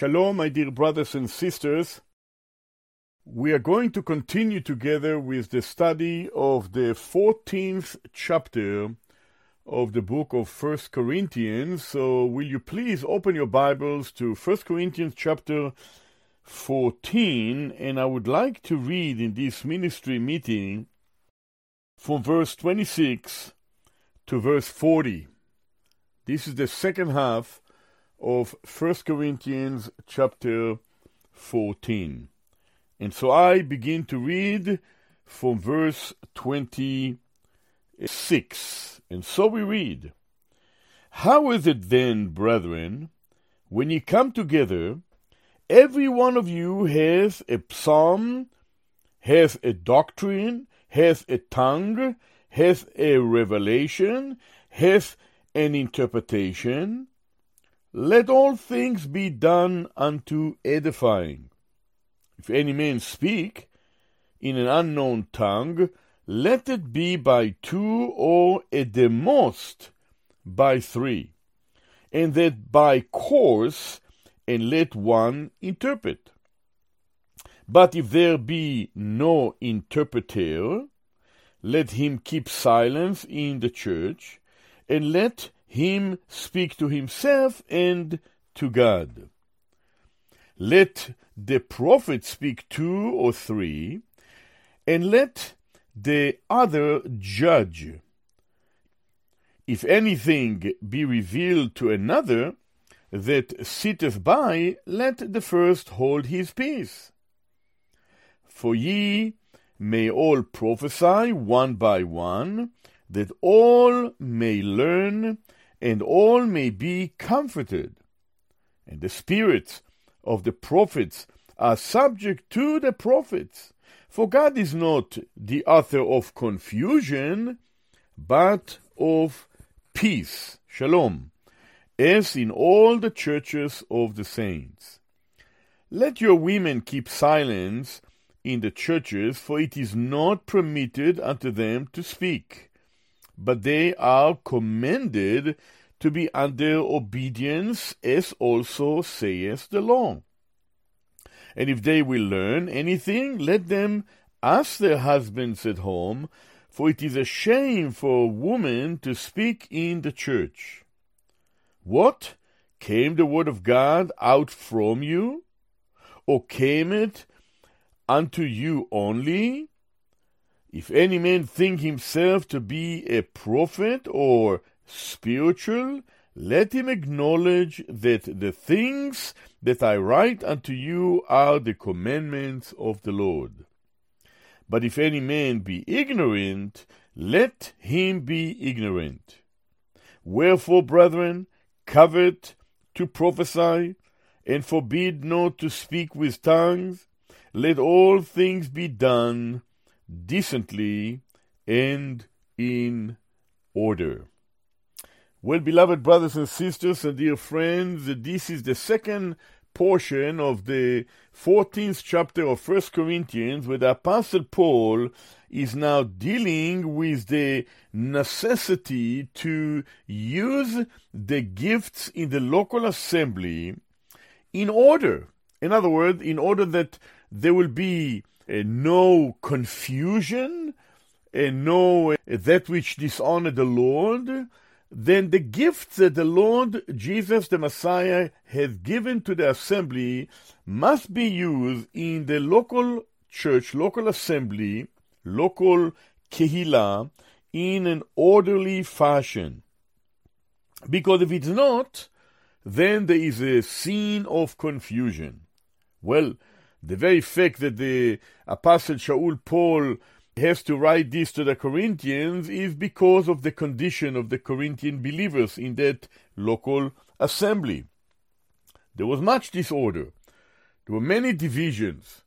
Shalom, my dear brothers and sisters. We are going to continue together with the study of the 14th chapter of the book of First Corinthians. So, will you please open your Bibles to First Corinthians chapter 14? And I would like to read in this ministry meeting from verse 26 to verse 40. This is the second half of 1 Corinthians chapter 14. And so I begin to read from verse 26. And so we read How is it then, brethren, when ye come together, every one of you has a psalm, has a doctrine, has a tongue, has a revelation, has an interpretation? Let all things be done unto edifying. If any man speak in an unknown tongue, let it be by two or at the most by three, and that by course, and let one interpret. But if there be no interpreter, let him keep silence in the church, and let him speak to himself and to God. Let the prophet speak two or three, and let the other judge. If anything be revealed to another that sitteth by, let the first hold his peace. For ye may all prophesy one by one, that all may learn and all may be comforted. And the spirits of the prophets are subject to the prophets. For God is not the author of confusion, but of peace. Shalom. As in all the churches of the saints. Let your women keep silence in the churches, for it is not permitted unto them to speak but they are commanded to be under obedience, as also saith the law. And if they will learn anything, let them ask their husbands at home, for it is a shame for a woman to speak in the church. What? Came the word of God out from you? Or came it unto you only? If any man think himself to be a prophet or spiritual, let him acknowledge that the things that I write unto you are the commandments of the Lord. But if any man be ignorant, let him be ignorant. Wherefore, brethren, covet to prophesy, and forbid not to speak with tongues. Let all things be done decently and in order. Well, beloved brothers and sisters and dear friends, this is the second portion of the 14th chapter of First Corinthians where the Apostle Paul is now dealing with the necessity to use the gifts in the local assembly in order. In other words, in order that there will be no confusion, and no uh, that which dishonor the Lord, then the gifts that the Lord Jesus the Messiah has given to the assembly must be used in the local church, local assembly, local kehillah, in an orderly fashion. Because if it's not, then there is a scene of confusion. Well, the very fact that the Apostle Shaul Paul has to write this to the Corinthians is because of the condition of the Corinthian believers in that local assembly. There was much disorder. There were many divisions.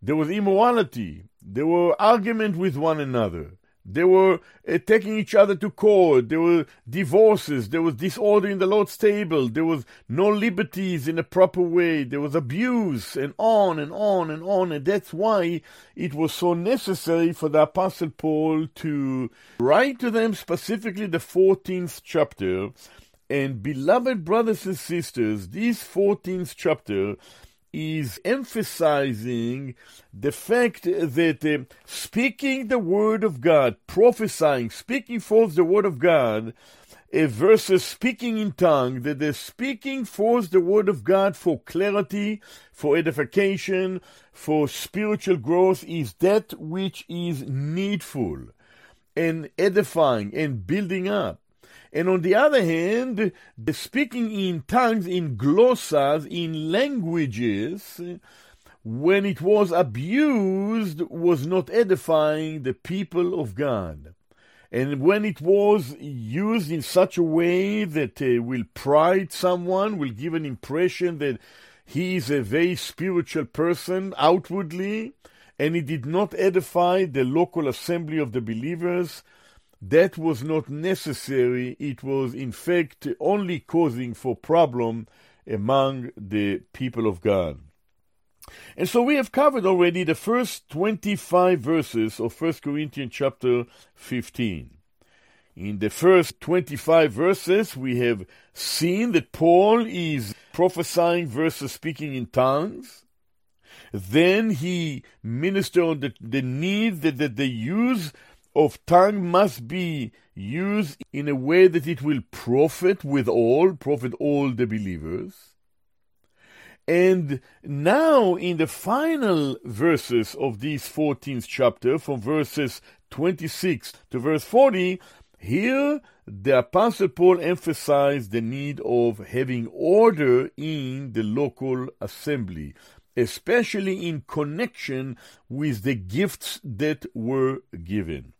There was immorality. There were arguments with one another. They were uh, taking each other to court. There were divorces. There was disorder in the Lord's table. There was no liberties in a proper way. There was abuse and on and on and on. And that's why it was so necessary for the Apostle Paul to write to them specifically the 14th chapter. And beloved brothers and sisters, this 14th chapter is emphasizing the fact that uh, speaking the word of God, prophesying, speaking forth the word of God, uh, versus speaking in tongue, that the speaking forth the word of God for clarity, for edification, for spiritual growth is that which is needful and edifying and building up. And on the other hand, the speaking in tongues, in glossas, in languages, when it was abused, was not edifying the people of God. And when it was used in such a way that uh, will pride someone, will give an impression that he is a very spiritual person outwardly, and it did not edify the local assembly of the believers, that was not necessary. It was, in fact, only causing for problem among the people of God. And so we have covered already the first 25 verses of 1 Corinthians chapter 15. In the first 25 verses, we have seen that Paul is prophesying versus speaking in tongues. Then he ministered on the, the need that, that they use of tongue must be used in a way that it will profit with all, profit all the believers. And now, in the final verses of this 14th chapter, from verses 26 to verse 40, here the Apostle Paul emphasized the need of having order in the local assembly, especially in connection with the gifts that were given.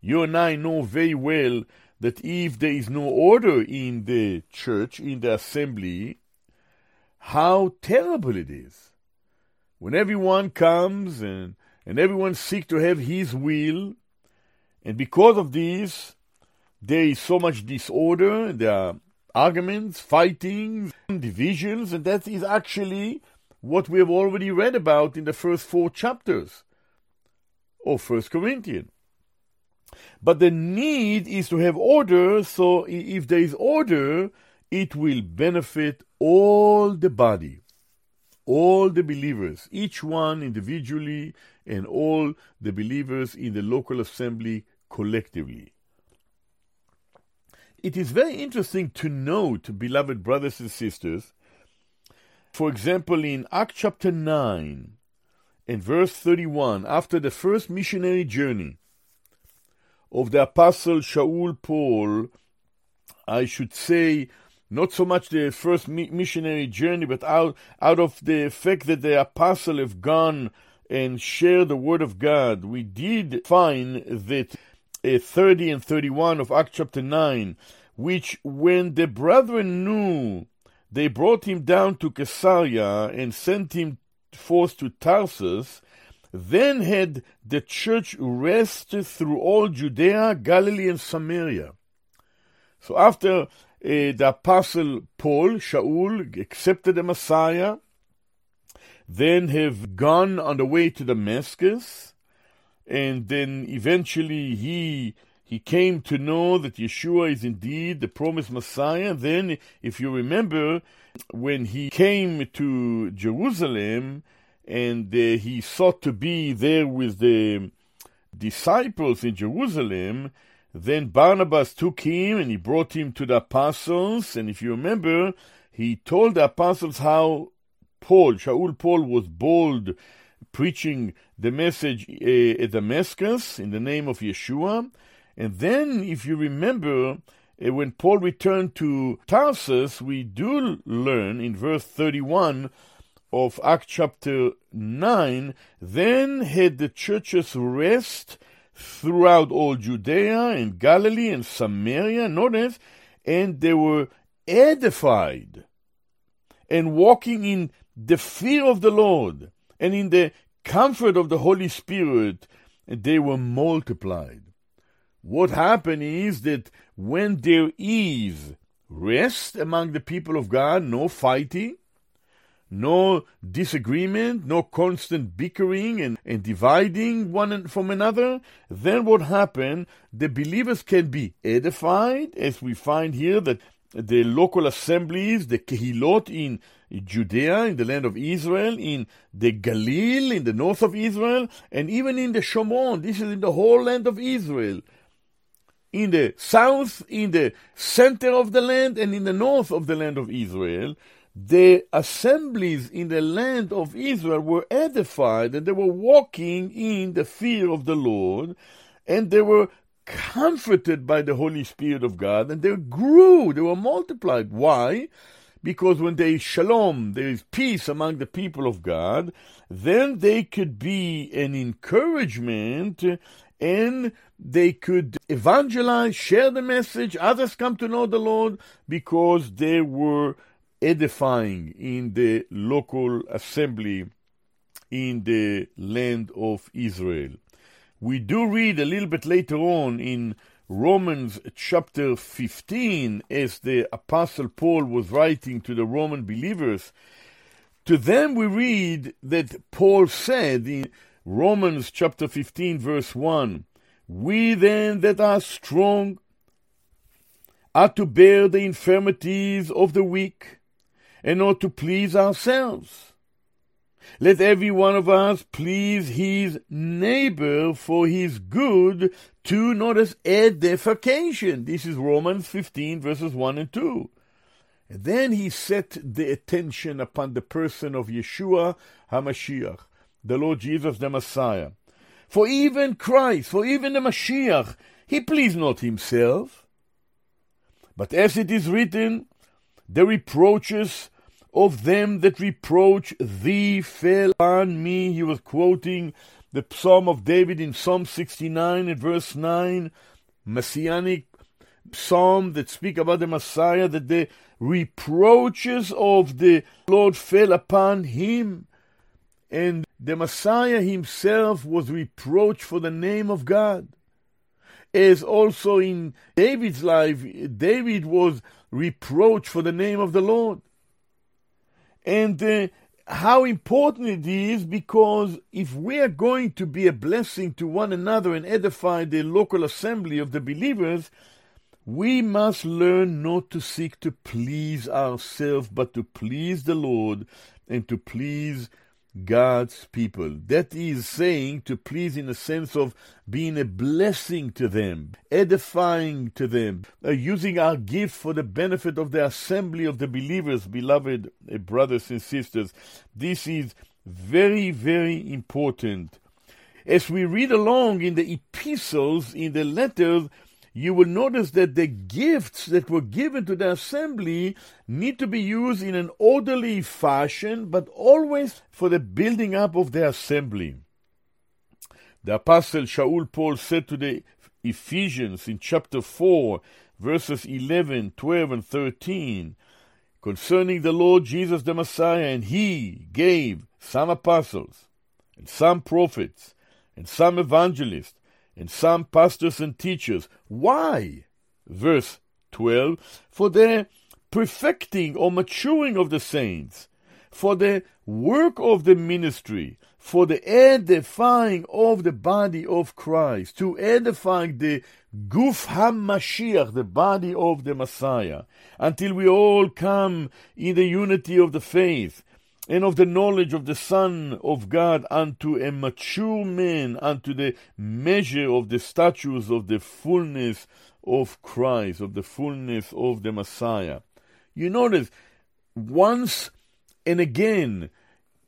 You and I know very well that if there is no order in the church, in the assembly, how terrible it is. When everyone comes and, and everyone seeks to have his will, and because of this, there is so much disorder, there are arguments, fighting, divisions, and that is actually what we have already read about in the first four chapters of First Corinthians. But the need is to have order, so if there is order, it will benefit all the body, all the believers, each one individually, and all the believers in the local assembly collectively. It is very interesting to note, beloved brothers and sisters, for example, in Acts chapter 9 and verse 31, after the first missionary journey, of the apostle Shaul Paul, I should say, not so much the first missionary journey, but out, out of the fact that the apostle have gone and shared the word of God, we did find that uh, 30 and 31 of Acts chapter 9, which when the brethren knew, they brought him down to Caesarea and sent him forth to Tarsus, then had the church rest through all Judea, Galilee, and Samaria. So after uh, the apostle Paul, Shaul, accepted the Messiah, then have gone on the way to Damascus, and then eventually he he came to know that Yeshua is indeed the promised Messiah. Then, if you remember, when he came to Jerusalem, and uh, he sought to be there with the disciples in Jerusalem. Then Barnabas took him and he brought him to the apostles. And if you remember, he told the apostles how Paul, Shaul Paul, was bold preaching the message uh, at Damascus in the name of Yeshua. And then, if you remember, uh, when Paul returned to Tarsus, we do learn in verse 31 of Act chapter 9, then had the churches rest throughout all Judea and Galilee and Samaria, notice, and they were edified and walking in the fear of the Lord and in the comfort of the Holy Spirit, they were multiplied. What happened is that when there is rest among the people of God, no fighting, no disagreement, no constant bickering and, and dividing one from another, then what happened? The believers can be edified, as we find here that the local assemblies, the kehilot in Judea, in the land of Israel, in the Galil, in the north of Israel, and even in the Shomron. This is in the whole land of Israel. In the south, in the center of the land, and in the north of the land of Israel, the assemblies in the land of Israel were edified and they were walking in the fear of the Lord and they were comforted by the Holy Spirit of God and they grew, they were multiplied. Why? Because when there is shalom, there is peace among the people of God, then they could be an encouragement and they could evangelize, share the message, others come to know the Lord because they were edifying in the local assembly in the land of Israel. We do read a little bit later on in Romans chapter 15, as the Apostle Paul was writing to the Roman believers. To them we read that Paul said in Romans chapter 15, verse 1 We then that are strong are to bear the infirmities of the weak and not to please ourselves. Let every one of us please his neighbor for his good to not as edification. This is Romans 15 verses 1 and 2. And then he set the attention upon the person of Yeshua HaMashiach, the Lord Jesus the Messiah. For even Christ, for even the Mashiach, he pleased not himself. But as it is written, the reproaches of them that reproach thee fell on me. He was quoting the Psalm of David in Psalm 69 and verse 9, messianic psalm that speak about the Messiah, that the reproaches of the Lord fell upon him. And the Messiah himself was reproached for the name of God. As also in David's life, David was reproached for the name of the Lord. And uh, how important it is because if we are going to be a blessing to one another and edify the local assembly of the believers, we must learn not to seek to please ourselves, but to please the Lord and to please God's people. That is saying to please in the sense of being a blessing to them, edifying to them, uh, using our gift for the benefit of the assembly of the believers, beloved uh, brothers and sisters. This is very, very important. As we read along in the epistles, in the letters, you will notice that the gifts that were given to the assembly need to be used in an orderly fashion, but always for the building up of the assembly. The apostle Shaul Paul said to the Ephesians in chapter 4, verses 11, 12, and 13, concerning the Lord Jesus the Messiah, and he gave some apostles, and some prophets, and some evangelists, and some pastors and teachers. Why? Verse 12 For the perfecting or maturing of the saints, for the work of the ministry, for the edifying of the body of Christ, to edify the Guf HaMashiach, the body of the Messiah, until we all come in the unity of the faith and of the knowledge of the Son of God unto a mature man, unto the measure of the statutes of the fullness of Christ, of the fullness of the Messiah. You notice, once and again,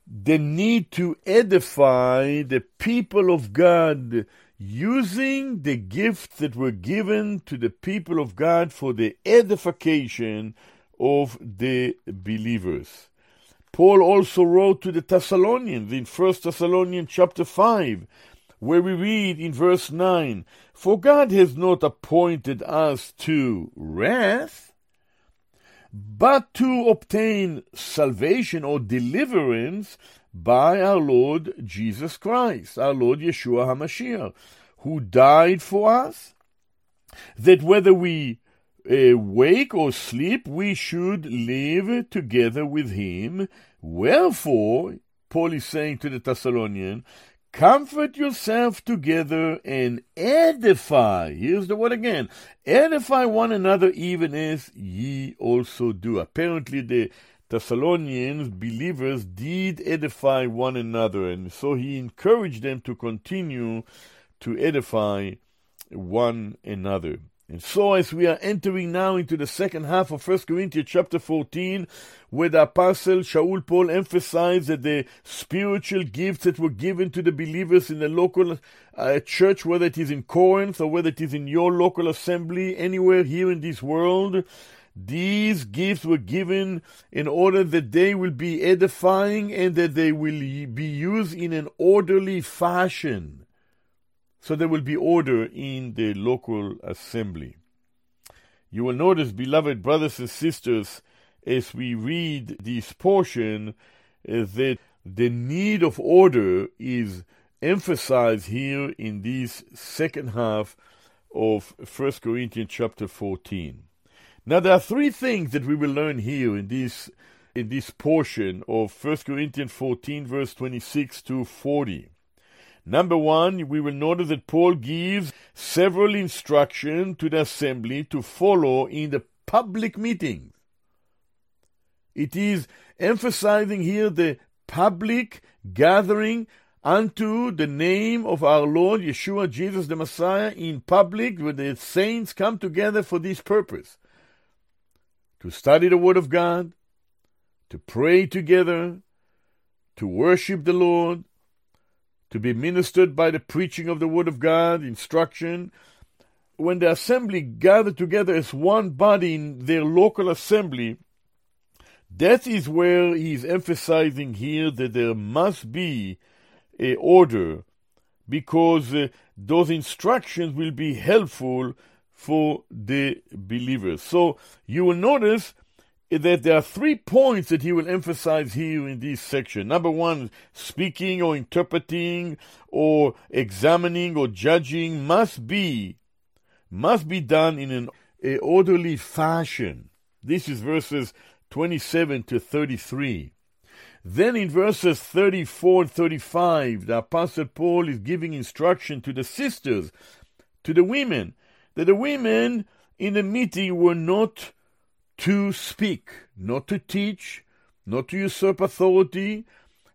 the need to edify the people of God using the gifts that were given to the people of God for the edification of the believers. Paul also wrote to the Thessalonians in 1 Thessalonians chapter 5, where we read in verse 9, For God has not appointed us to wrath, but to obtain salvation or deliverance by our Lord Jesus Christ, our Lord Yeshua HaMashiach, who died for us, that whether we uh, wake or sleep, we should live together with him. Wherefore, Paul is saying to the Thessalonians, comfort yourself together and edify. Here's the word again edify one another, even as ye also do. Apparently, the Thessalonians believers did edify one another, and so he encouraged them to continue to edify one another. And so, as we are entering now into the second half of 1 Corinthians chapter 14, where the apostle Shaul Paul emphasized that the spiritual gifts that were given to the believers in the local uh, church, whether it is in Corinth or whether it is in your local assembly, anywhere here in this world, these gifts were given in order that they will be edifying and that they will be used in an orderly fashion. So there will be order in the local assembly. You will notice, beloved brothers and sisters, as we read this portion, uh, that the need of order is emphasized here in this second half of 1 Corinthians chapter 14. Now there are three things that we will learn here in this in this portion of 1 Corinthians 14 verse 26 to 40. Number one, we will notice that Paul gives several instructions to the assembly to follow in the public meetings. It is emphasizing here the public gathering unto the name of our Lord Yeshua Jesus the Messiah in public, where the saints come together for this purpose to study the Word of God, to pray together, to worship the Lord, to be ministered by the preaching of the Word of God, instruction. When the assembly gathered together as one body in their local assembly, that is where he is emphasizing here that there must be a order because uh, those instructions will be helpful for the believers. So you will notice that there are three points that he will emphasize here in this section. Number one, speaking or interpreting or examining or judging must be must be done in an orderly fashion. This is verses 27 to 33. Then in verses 34 and 35, the Apostle Paul is giving instruction to the sisters, to the women, that the women in the meeting were not to speak, not to teach, not to usurp authority,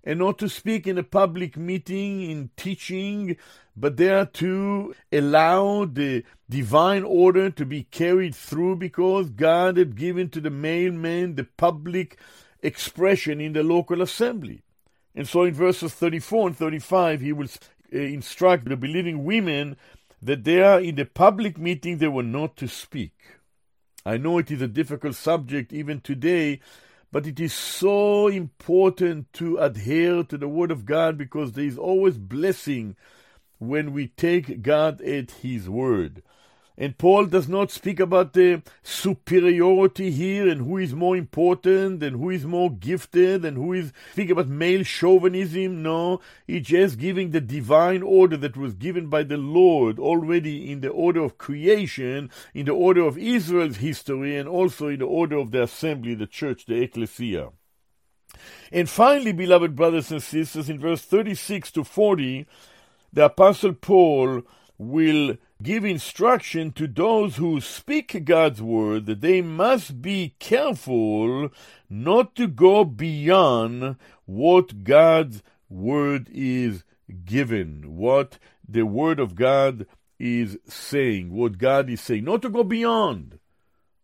and not to speak in a public meeting in teaching, but they are to allow the divine order to be carried through because God had given to the male man the public expression in the local assembly. And so in verses 34 and 35, he will uh, instruct the believing women that they are in the public meeting, they were not to speak. I know it is a difficult subject even today, but it is so important to adhere to the Word of God because there is always blessing when we take God at His Word. And Paul does not speak about the superiority here and who is more important and who is more gifted and who is speak about male chauvinism. No, he's just giving the divine order that was given by the Lord already in the order of creation, in the order of Israel's history, and also in the order of the assembly, the church, the ecclesia. And finally, beloved brothers and sisters, in verse 36 to 40, the Apostle Paul will give instruction to those who speak God's word that they must be careful not to go beyond what God's word is given, what the word of God is saying, what God is saying, not to go beyond,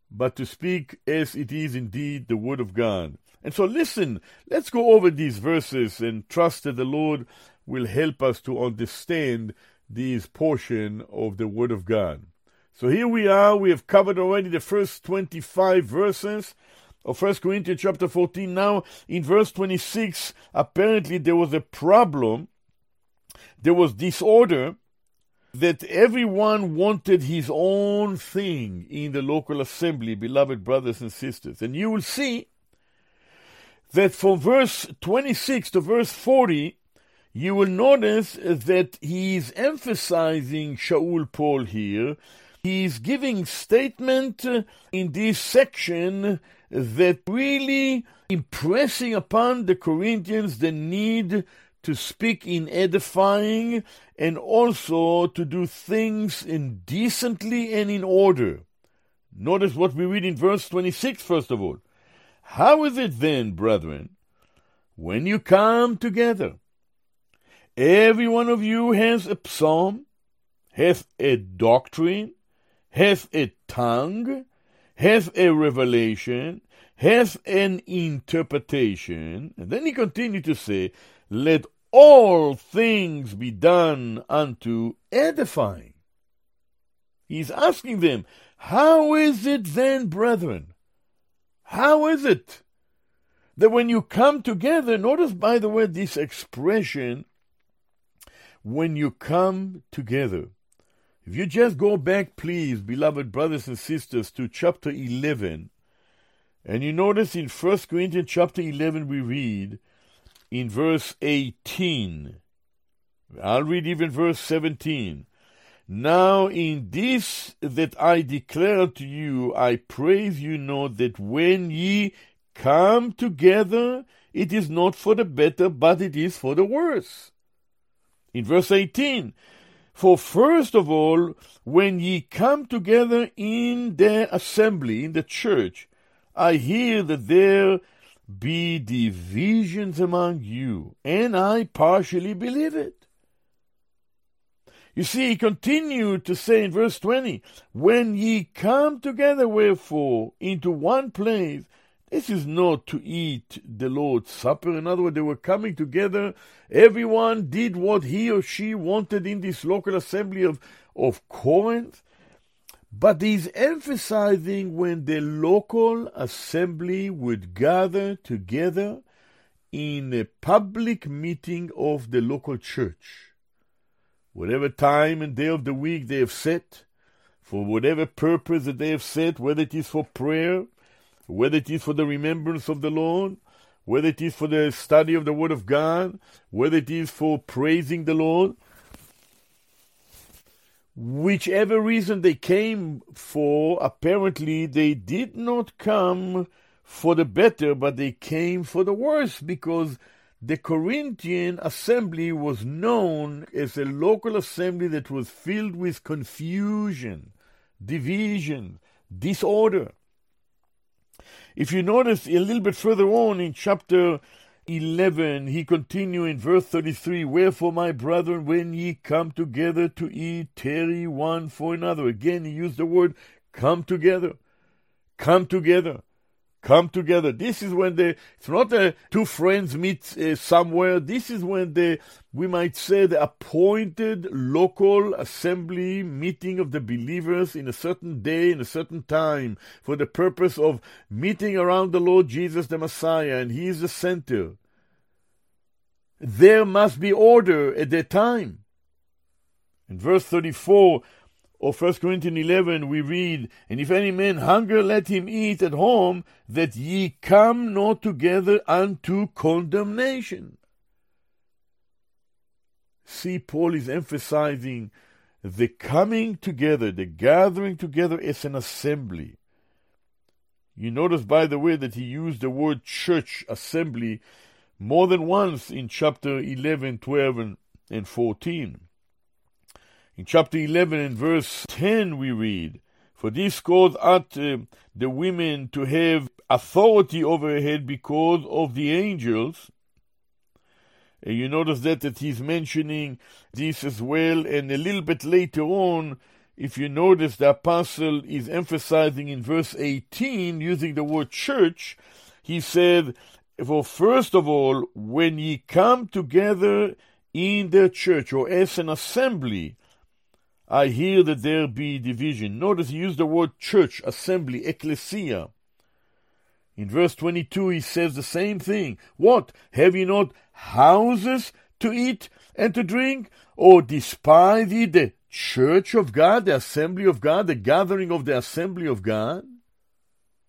but to speak as it is indeed the word of God. And so listen, let's go over these verses and trust that the Lord will help us to understand this portion of the Word of God. So here we are. We have covered already the first 25 verses of 1 Corinthians chapter 14. Now, in verse 26, apparently there was a problem. There was disorder that everyone wanted his own thing in the local assembly, beloved brothers and sisters. And you will see that from verse 26 to verse 40, you will notice that he's emphasizing Shaul Paul here. He's giving statement in this section that really impressing upon the Corinthians the need to speak in edifying and also to do things indecently and in order. Notice what we read in verse 26, first of all. How is it then, brethren, when you come together? Every one of you has a psalm, hath a doctrine, hath a tongue, hath a revelation, hath an interpretation. And then he continued to say, Let all things be done unto edifying. He's asking them, How is it then, brethren? How is it that when you come together, notice by the way this expression, when you come together. If you just go back, please, beloved brothers and sisters, to chapter 11, and you notice in 1 Corinthians chapter 11 we read in verse 18, I'll read even verse 17. Now in this that I declare to you, I praise you know that when ye come together, it is not for the better, but it is for the worse. In verse 18, for first of all, when ye come together in the assembly, in the church, I hear that there be divisions among you, and I partially believe it. You see, he continued to say in verse 20, When ye come together, wherefore, into one place, this is not to eat the Lord's Supper. In other words, they were coming together. Everyone did what he or she wanted in this local assembly of, of Corinth. But he's emphasizing when the local assembly would gather together in a public meeting of the local church. Whatever time and day of the week they have set, for whatever purpose that they have set, whether it is for prayer, whether it is for the remembrance of the Lord, whether it is for the study of the Word of God, whether it is for praising the Lord, whichever reason they came for, apparently they did not come for the better, but they came for the worse because the Corinthian assembly was known as a local assembly that was filled with confusion, division, disorder. If you notice a little bit further on in chapter 11, he continued in verse 33 Wherefore, my brethren, when ye come together to eat, tarry one for another. Again, he used the word come together. Come together. Come together. This is when the, it's not a, two friends meet uh, somewhere. This is when the, we might say, the appointed local assembly meeting of the believers in a certain day, in a certain time, for the purpose of meeting around the Lord Jesus the Messiah, and He is the center. There must be order at that time. In verse 34, of 1 Corinthians 11, we read, And if any man hunger, let him eat at home, that ye come not together unto condemnation. See, Paul is emphasizing the coming together, the gathering together as an assembly. You notice, by the way, that he used the word church assembly more than once in chapter 11, 12, and 14. In chapter 11 and verse 10 we read, For this caused at uh, the women to have authority over her head because of the angels. And you notice that, that he's mentioning this as well, and a little bit later on, if you notice, the apostle is emphasizing in verse 18, using the word church, he said, For first of all, when ye come together in the church or as an assembly, I hear that there be division. Notice he used the word church, assembly, ecclesia. In verse 22, he says the same thing. What? Have ye not houses to eat and to drink? Or despise ye the church of God, the assembly of God, the gathering of the assembly of God,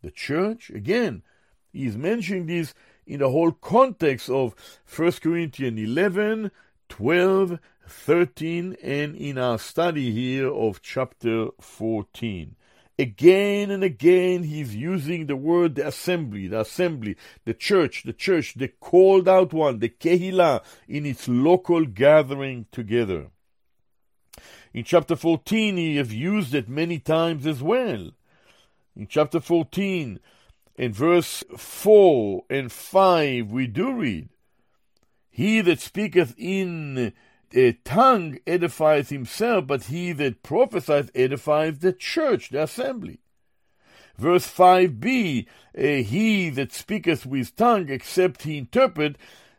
the church. Again, he is mentioning this in the whole context of 1 Corinthians 11, 12, 13, and in our study here of chapter 14. Again and again, he's using the word the assembly, the assembly, the church, the church, the called out one, the kehillah, in its local gathering together. In chapter 14, he has used it many times as well. In chapter 14, in verse 4 and 5, we do read, He that speaketh in a tongue edifies himself, but he that prophesies edifies the church, the assembly. Verse 5b, uh, he that speaketh with tongue, except he interpret,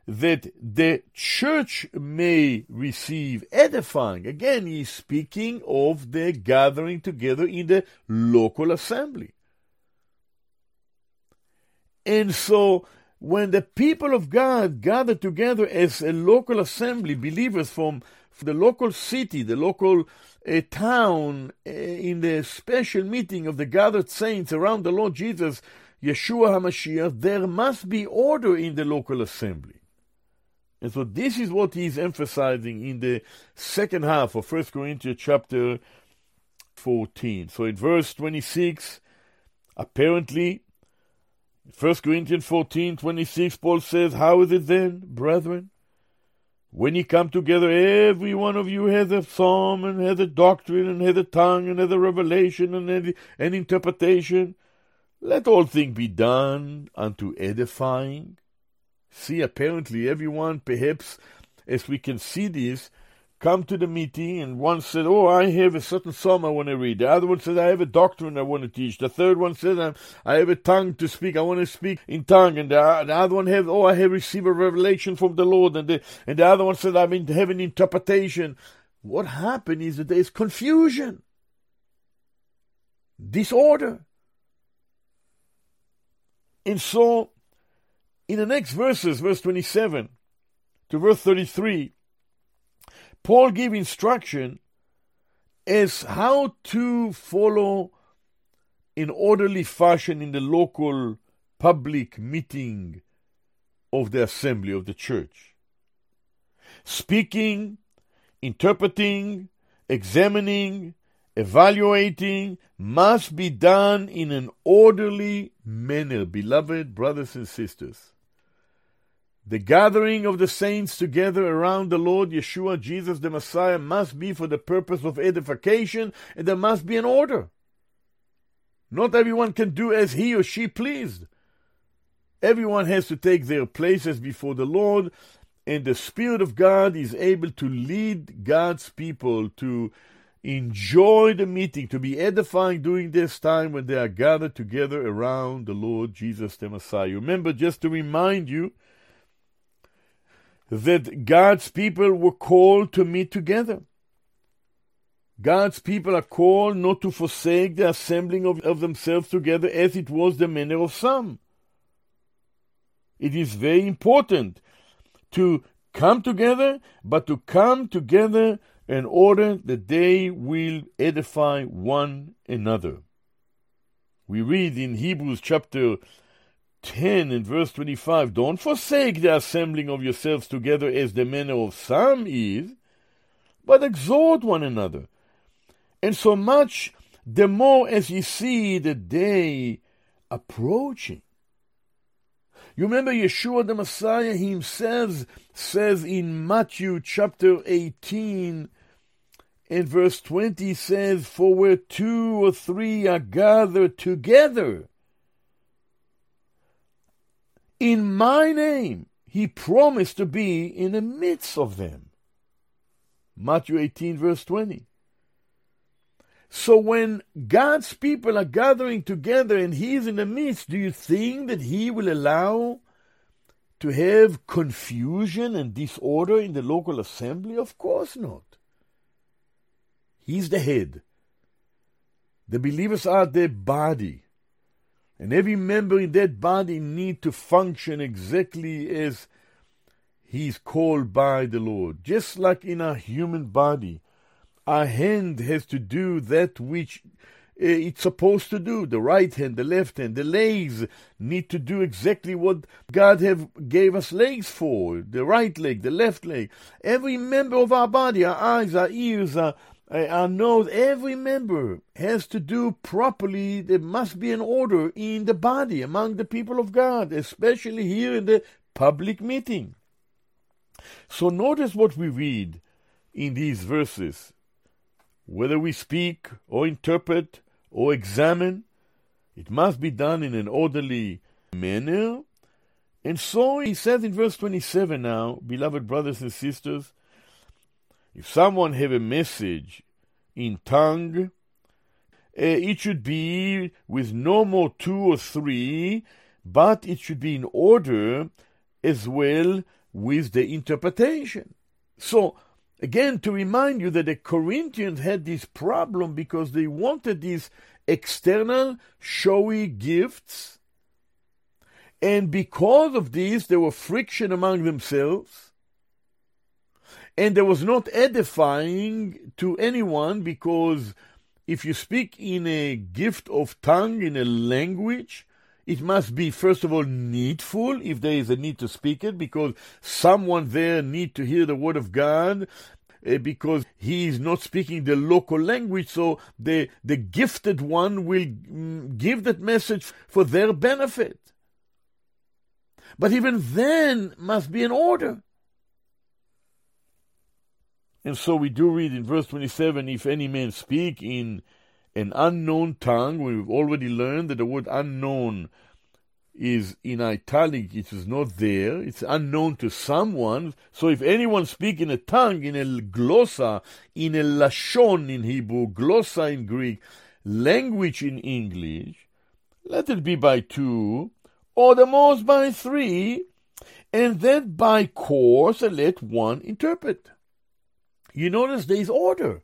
that the church may receive edifying. Again, he's speaking of the gathering together in the local assembly. And so when the people of God gather together as a local assembly, believers from the local city, the local uh, town, uh, in the special meeting of the gathered saints around the Lord Jesus, Yeshua HaMashiach, there must be order in the local assembly. And so this is what he is emphasizing in the second half of 1 Corinthians chapter 14. So in verse 26, apparently 1 Corinthians 14 26, Paul says, How is it then, brethren? When ye come together, every one of you has a psalm, and has a doctrine, and has a tongue, and has a revelation, and an interpretation. Let all things be done unto edifying. See, apparently, everyone, perhaps, as we can see this, come to the meeting, and one said, Oh, I have a certain psalm I want to read. The other one said, I have a doctrine I want to teach. The third one said, I have a tongue to speak. I want to speak in tongue. And the, the other one has, Oh, I have received a revelation from the Lord. And the, and the other one said, "I'm have an interpretation. What happened is that there is confusion, disorder. And so, in the next verses, verse 27 to verse 33, Paul gave instruction as how to follow in orderly fashion in the local public meeting of the assembly of the church. Speaking, interpreting, examining, evaluating must be done in an orderly manner, beloved brothers and sisters. The gathering of the saints together around the Lord Yeshua, Jesus the Messiah, must be for the purpose of edification, and there must be an order. Not everyone can do as he or she pleased. Everyone has to take their places before the Lord, and the Spirit of God is able to lead God's people to enjoy the meeting, to be edifying during this time when they are gathered together around the Lord Jesus the Messiah. Remember, just to remind you, that God's people were called to meet together. God's people are called not to forsake the assembling of, of themselves together as it was the manner of some. It is very important to come together, but to come together in order that they will edify one another. We read in Hebrews chapter 10 and verse 25 Don't forsake the assembling of yourselves together as the manner of some is, but exhort one another. And so much the more as ye see the day approaching. You remember Yeshua the Messiah himself says in Matthew chapter 18 and verse 20 says, For where two or three are gathered together, in my name, he promised to be in the midst of them. Matthew 18, verse 20. So when God's people are gathering together and He is in the midst, do you think that He will allow to have confusion and disorder in the local assembly? Of course not. He's the head. The believers are the body. And every member in that body need to function exactly as he's called by the Lord. Just like in a human body, our hand has to do that which uh, it's supposed to do. The right hand, the left hand, the legs need to do exactly what God have gave us legs for. The right leg, the left leg. Every member of our body, our eyes, our ears, our, our nose, every member has to do properly. There must be an order in the body among the people of God, especially here in the public meeting. So notice what we read in these verses. Whether we speak or interpret or examine. It must be done in an orderly manner. And so he says in verse 27 now, beloved brothers and sisters, if someone have a message in tongue, uh, it should be with no more two or three, but it should be in order as well with the interpretation. So Again, to remind you that the Corinthians had this problem because they wanted these external, showy gifts, and because of this, there was friction among themselves, and there was not edifying to anyone because if you speak in a gift of tongue, in a language, it must be, first of all, needful, if there is a need to speak it, because someone there need to hear the word of God, uh, because he is not speaking the local language, so the, the gifted one will mm, give that message for their benefit. But even then must be an order. And so we do read in verse 27 if any man speak in an unknown tongue. We've already learned that the word unknown is in italic, it is not there, it's unknown to someone. So if anyone speak in a tongue, in a glossa, in a lashon in Hebrew, glossa in Greek, language in English, let it be by two, or the most by three, and then by course let one interpret. You notice there is order.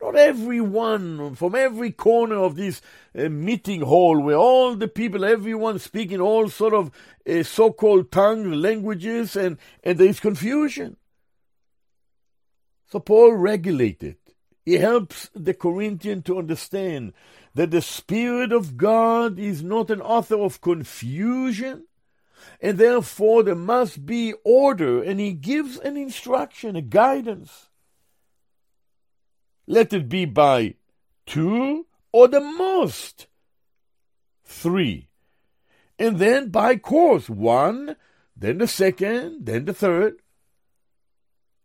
Not everyone from every corner of this uh, meeting hall where all the people, everyone speaking all sort of uh, so-called tongue languages and, and there is confusion. So Paul regulated. He helps the Corinthian to understand that the Spirit of God is not an author of confusion, and therefore there must be order, and he gives an instruction, a guidance. Let it be by two or the most three. And then by course, one, then the second, then the third.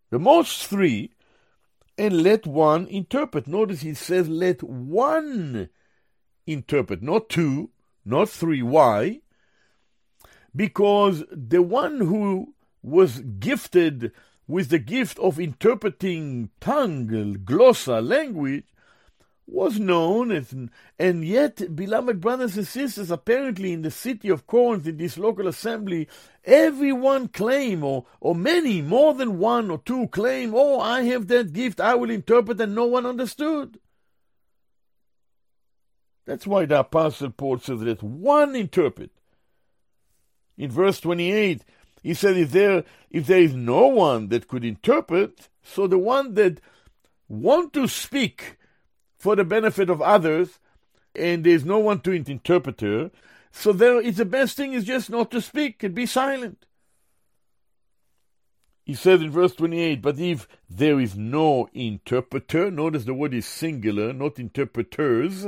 The most three, and let one interpret. Notice he says, let one interpret, not two, not three. Why? Because the one who was gifted with the gift of interpreting tongue, glossa, language, was known, as, and yet, beloved brothers and sisters, apparently in the city of Corinth, in this local assembly, everyone claim, or, or many, more than one or two claim, oh, I have that gift, I will interpret, and no one understood. That's why the Apostle Paul says that one interpret. In verse 28, he said, if there, if there is no one that could interpret, so the one that want to speak for the benefit of others, and there's no one to interpret her, so there is the best thing is just not to speak and be silent. He says in verse 28, but if there is no interpreter, notice the word is singular, not interpreters,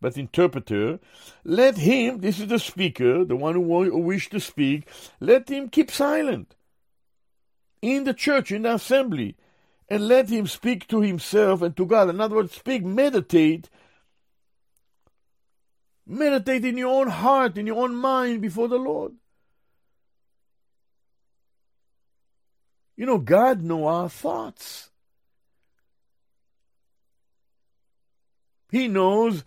but interpreter, let him, this is the speaker, the one who, wished to speak, let him keep silent in the church, in the assembly, and let him speak to himself and to God. In other words, speak, meditate. Meditate in your own heart, in your own mind before the Lord. You know, God knows our thoughts. He knows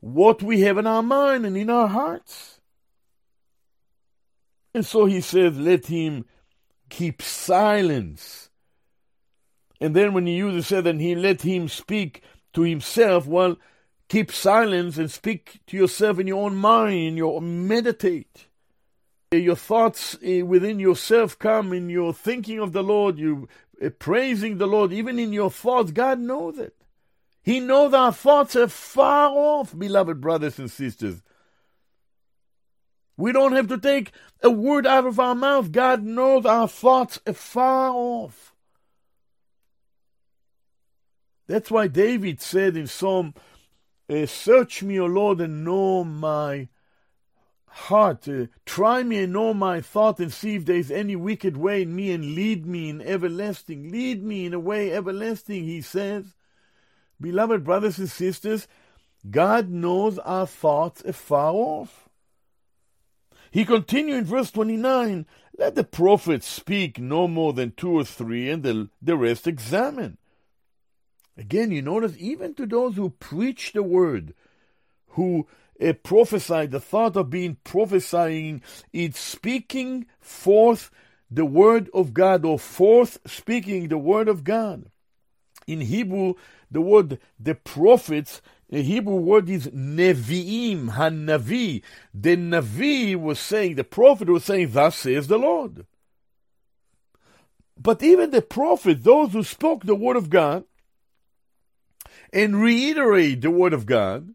what we have in our mind and in our hearts. And so he says, let him keep silence. And then when he uses said, and he let him speak to himself, well, keep silence and speak to yourself in your own mind, your meditate. Your thoughts eh, within yourself come in your thinking of the Lord, you uh, praising the Lord, even in your thoughts, God knows it. He knows our thoughts are far off, beloved brothers and sisters. We don't have to take a word out of our mouth. God knows our thoughts are far off. That's why David said in Psalm, uh, Search me, O Lord, and know my heart. Uh, try me and know my thought, and see if there is any wicked way in me, and lead me in everlasting. Lead me in a way everlasting, he says. Beloved brothers and sisters, God knows our thoughts afar off. He continued in verse 29 Let the prophets speak no more than two or three, and the, the rest examine. Again, you notice, even to those who preach the word, who uh, prophesy, the thought of being prophesying, it's speaking forth the word of God, or forth speaking the word of God. In Hebrew, the word the prophets, the Hebrew word is Nevi'im, Hanavi. The Navi was saying, the prophet was saying, Thus says the Lord. But even the prophet, those who spoke the word of God and reiterate the word of God,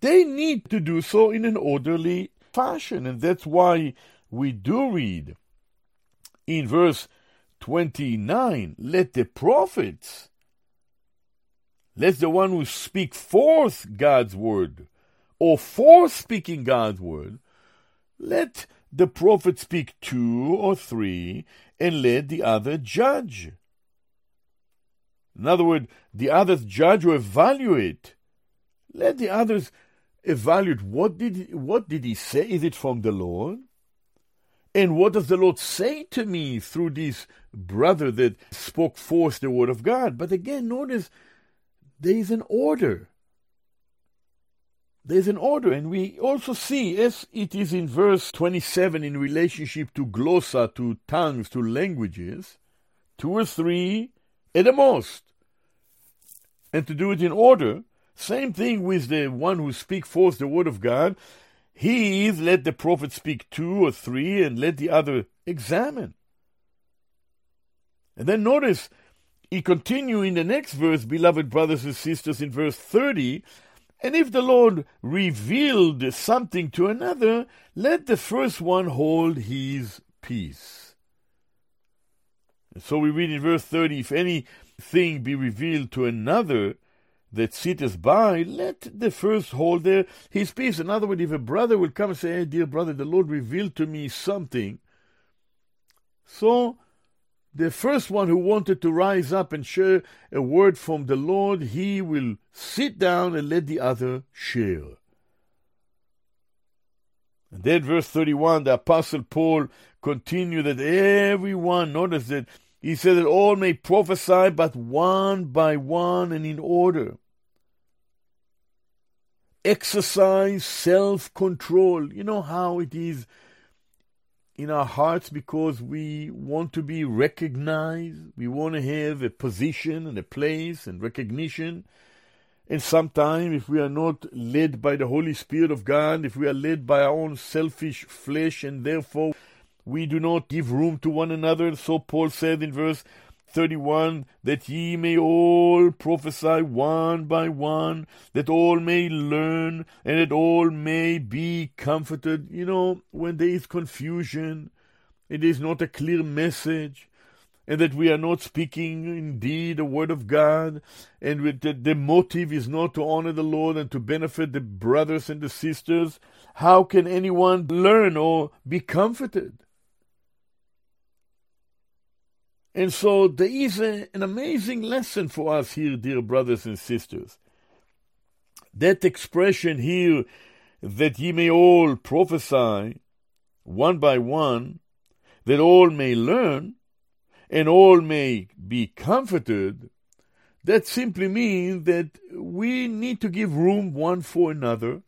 they need to do so in an orderly fashion. And that's why we do read in verse 29 let the prophets let the one who speak forth God's word, or forth speaking God's word, let the prophet speak two or three, and let the other judge. In other words, the others judge or evaluate. Let the others evaluate what did what did he say? Is it from the Lord? And what does the Lord say to me through this brother that spoke forth the word of God? But again, notice there's an order. There's an order, and we also see, as it is in verse 27 in relationship to glossa, to tongues, to languages, two or three at the most. And to do it in order, same thing with the one who speak forth the word of God. He is let the prophet speak two or three, and let the other examine. And then notice he continue in the next verse, beloved brothers and sisters, in verse 30, and if the Lord revealed something to another, let the first one hold his peace. And so we read in verse 30 if anything be revealed to another that sitteth by, let the first hold there his peace. In other words, if a brother will come and say, Hey, dear brother, the Lord revealed to me something, so the first one who wanted to rise up and share a word from the Lord, he will sit down and let the other share. And then, verse 31, the Apostle Paul continued that everyone, notice that he said that all may prophesy, but one by one and in order. Exercise self control. You know how it is in our hearts because we want to be recognized. We want to have a position and a place and recognition. And sometimes, if we are not led by the Holy Spirit of God, if we are led by our own selfish flesh, and therefore we do not give room to one another, so Paul said in verse 31 that ye may all prophesy one by one, that all may learn, and that all may be comforted. You know, when there is confusion, it is not a clear message, and that we are not speaking indeed the word of God, and that the motive is not to honor the Lord and to benefit the brothers and the sisters, how can anyone learn or be comforted? And so there is a, an amazing lesson for us here, dear brothers and sisters. That expression here, that ye may all prophesy one by one, that all may learn, and all may be comforted, that simply means that we need to give room one for another,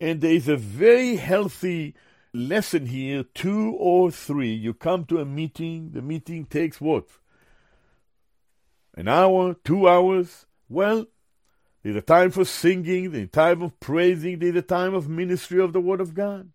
and there is a very healthy lesson here two or three. You come to a meeting, the meeting takes what? An hour, two hours? Well, there's a time for singing, there's a time of praising, there's a time of ministry of the Word of God.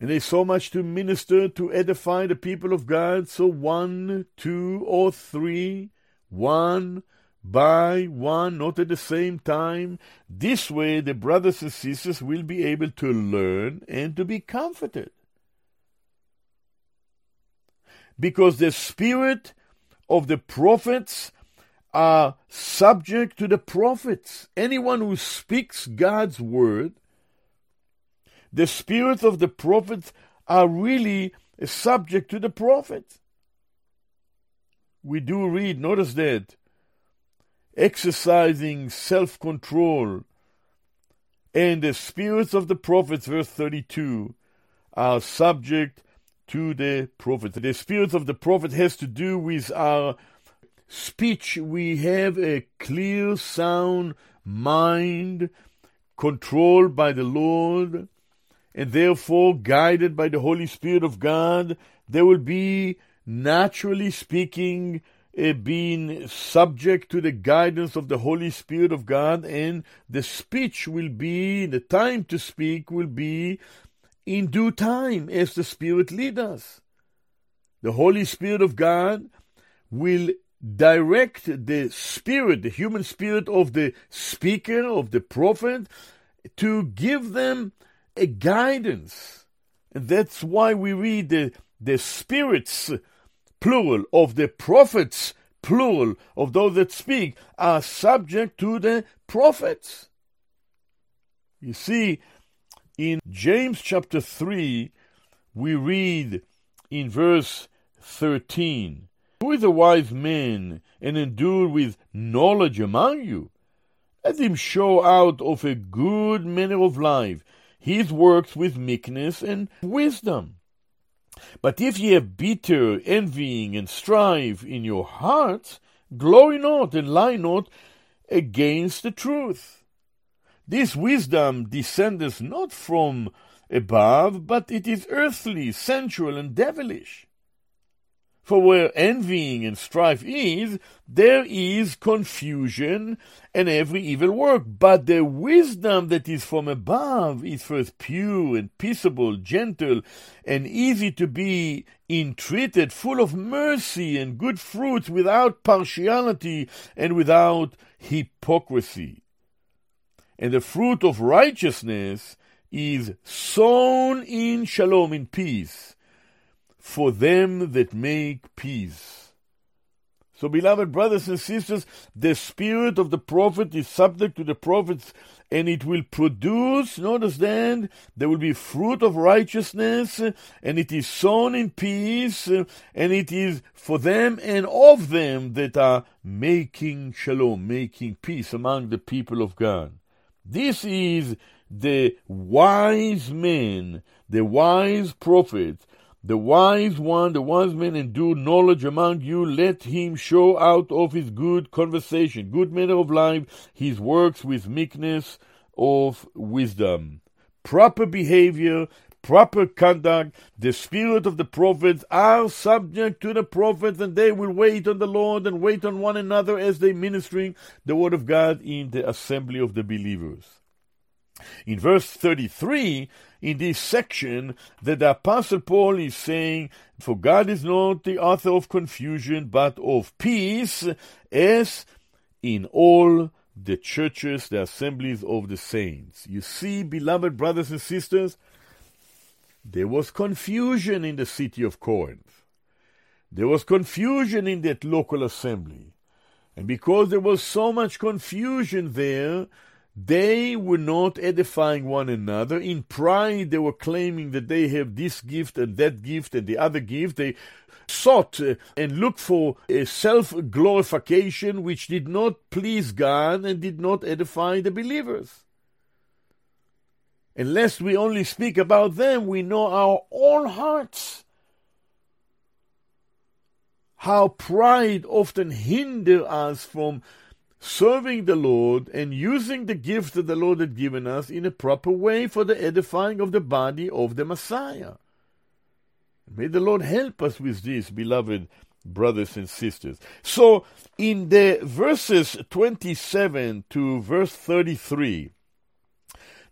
And there's so much to minister to edify the people of God. So one, two, or three, one by one, not at the same time. This way, the brothers and sisters will be able to learn and to be comforted. Because the spirit of the prophets are subject to the prophets. Anyone who speaks God's word the spirits of the prophets are really subject to the prophets. We do read, notice that, exercising self control. And the spirits of the prophets, verse 32, are subject to the prophets. The spirits of the prophet has to do with our speech. We have a clear, sound mind controlled by the Lord and therefore guided by the Holy Spirit of God, there will be, naturally speaking, uh, being subject to the guidance of the Holy Spirit of God, and the speech will be, the time to speak will be in due time as the Spirit leads us. The Holy Spirit of God will direct the spirit, the human spirit of the speaker, of the prophet, to give them a guidance. And that's why we read the, the spirits, plural, of the prophets, plural, of those that speak, are subject to the prophets. You see, in James chapter 3, we read in verse 13 Who is a wise man and endued with knowledge among you? Let him show out of a good manner of life his works with meekness and wisdom. But if ye have bitter envying and strife in your hearts, glory not and lie not against the truth. This wisdom descendeth not from above, but it is earthly, sensual, and devilish. For where envying and strife is, there is confusion and every evil work. But the wisdom that is from above is first pure and peaceable, gentle, and easy to be entreated, full of mercy and good fruits, without partiality and without hypocrisy. And the fruit of righteousness is sown in shalom, in peace for them that make peace. So, beloved brothers and sisters, the spirit of the prophet is subject to the prophets, and it will produce, notice then, there will be fruit of righteousness, and it is sown in peace, and it is for them and of them that are making shalom, making peace among the people of God. This is the wise man, the wise prophet, the wise one, the wise man endure knowledge among you, let him show out of his good conversation, good manner of life, his works with meekness of wisdom. Proper behavior, proper conduct, the spirit of the prophets are subject to the prophets, and they will wait on the Lord and wait on one another as they ministering the word of God in the assembly of the believers. In verse 33, in this section, that the Apostle Paul is saying, For God is not the author of confusion, but of peace, as in all the churches, the assemblies of the saints. You see, beloved brothers and sisters, there was confusion in the city of Corinth. There was confusion in that local assembly. And because there was so much confusion there, they were not edifying one another. In pride, they were claiming that they have this gift and that gift and the other gift. They sought uh, and looked for a self glorification which did not please God and did not edify the believers. Unless we only speak about them, we know our own hearts. How pride often hinder us from serving the Lord and using the gifts that the Lord had given us in a proper way for the edifying of the body of the Messiah. May the Lord help us with this, beloved brothers and sisters. So, in the verses 27 to verse 33,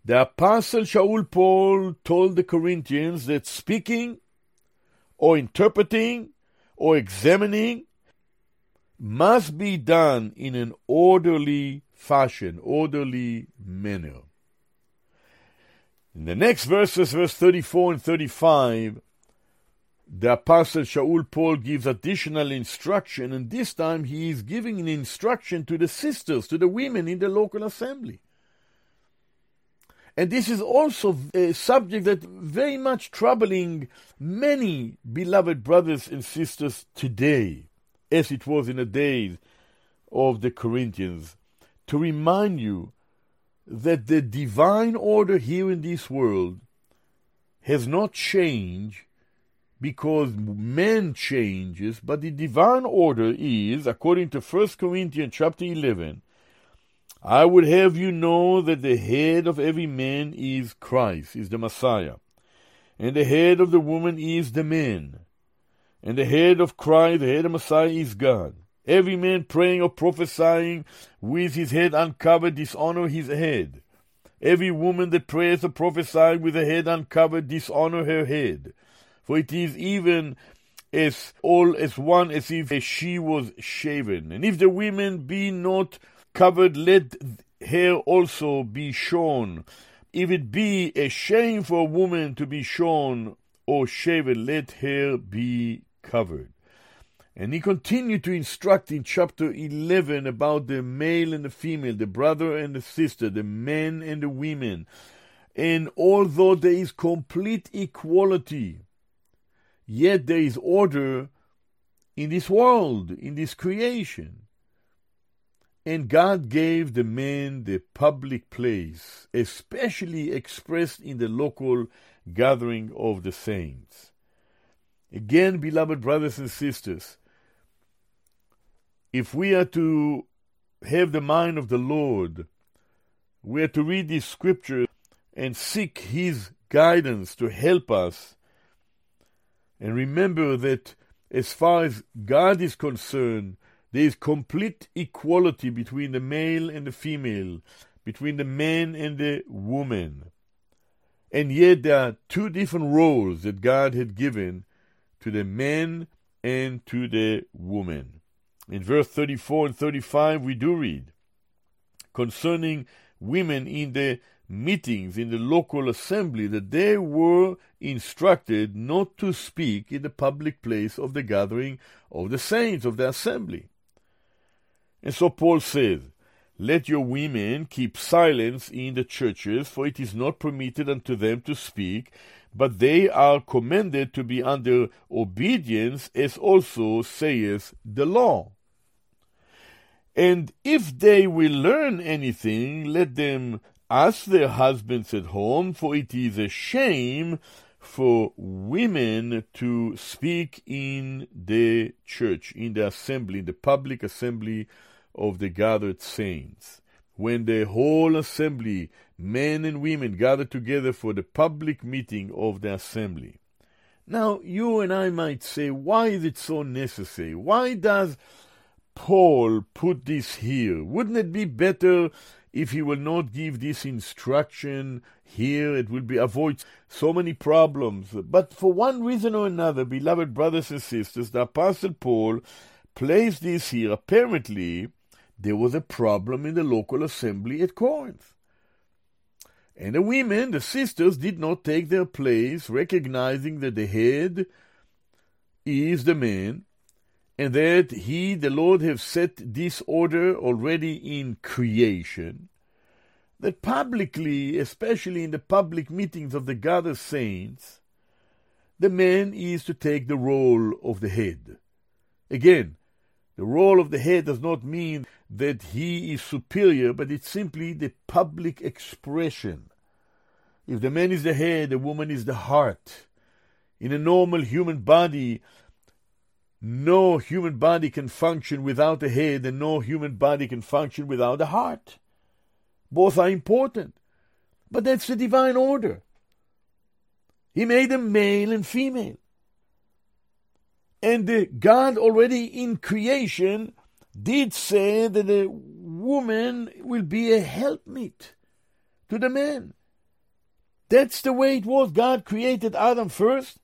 The Apostle Shaul Paul told the Corinthians that speaking or interpreting or examining must be done in an orderly fashion, orderly manner. In the next verses, verse 34 and 35, the Apostle Shaul Paul gives additional instruction, and this time he is giving an instruction to the sisters, to the women in the local assembly. And this is also a subject that very much troubling many beloved brothers and sisters today, as it was in the days of the Corinthians, to remind you that the divine order here in this world has not changed because man changes, but the divine order is, according to 1 Corinthians chapter 11, I would have you know that the head of every man is Christ, is the Messiah, and the head of the woman is the man, and the head of Christ, the head of Messiah is God. Every man praying or prophesying with his head uncovered dishonor his head. Every woman that prays or prophesies with her head uncovered dishonor her head. For it is even as all as one as if she was shaven. And if the women be not covered, let hair also be shorn. If it be a shame for a woman to be shorn or shaven, let hair be covered. And he continued to instruct in chapter 11 about the male and the female, the brother and the sister, the men and the women. And although there is complete equality, yet there is order in this world, in this creation. And God gave the man the public place, especially expressed in the local gathering of the saints. Again, beloved brothers and sisters, if we are to have the mind of the Lord, we are to read this scriptures and seek His guidance to help us. And remember that as far as God is concerned, there is complete equality between the male and the female, between the man and the woman. And yet there are two different roles that God had given to the men and to the women. In verse 34 and 35, we do read concerning women in the meetings in the local assembly that they were instructed not to speak in the public place of the gathering of the saints of the assembly. And so Paul says, Let your women keep silence in the churches, for it is not permitted unto them to speak, but they are commanded to be under obedience, as also saith the law. And if they will learn anything, let them ask their husbands at home, for it is a shame for women to speak in the church, in the assembly, in the public assembly of the gathered saints. When the whole assembly, men and women, gathered together for the public meeting of the assembly. Now, you and I might say, why is it so necessary? Why does Paul put this here? Wouldn't it be better if he will not give this instruction here? It will be avoid so many problems. But for one reason or another, beloved brothers and sisters, the Apostle Paul placed this here. Apparently, there was a problem in the local assembly at Corinth. And the women, the sisters, did not take their place, recognizing that the head is the man, and that he, the Lord, have set this order already in creation, that publicly, especially in the public meetings of the gathered saints, the man is to take the role of the head. Again, the role of the head does not mean that he is superior, but it's simply the public expression. If the man is the head, the woman is the heart. In a normal human body, no human body can function without a head, and no human body can function without a heart. Both are important. But that's the divine order. He made them male and female. And God already in creation did say that a woman will be a helpmeet to the man. That's the way it was. God created Adam first.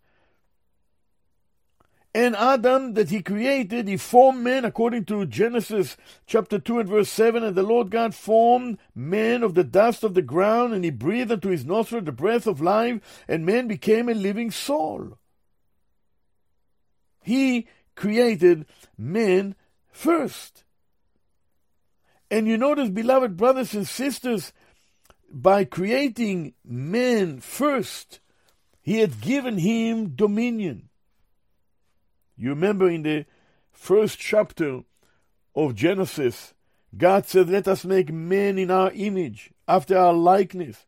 And Adam that he created, he formed man according to Genesis chapter 2 and verse 7. And the Lord God formed man of the dust of the ground, and he breathed into his nostril the breath of life, and man became a living soul. He created man first. And you notice, beloved brothers and sisters, by creating man first, he had given him dominion. You remember in the first chapter of Genesis, God said, Let us make man in our image, after our likeness.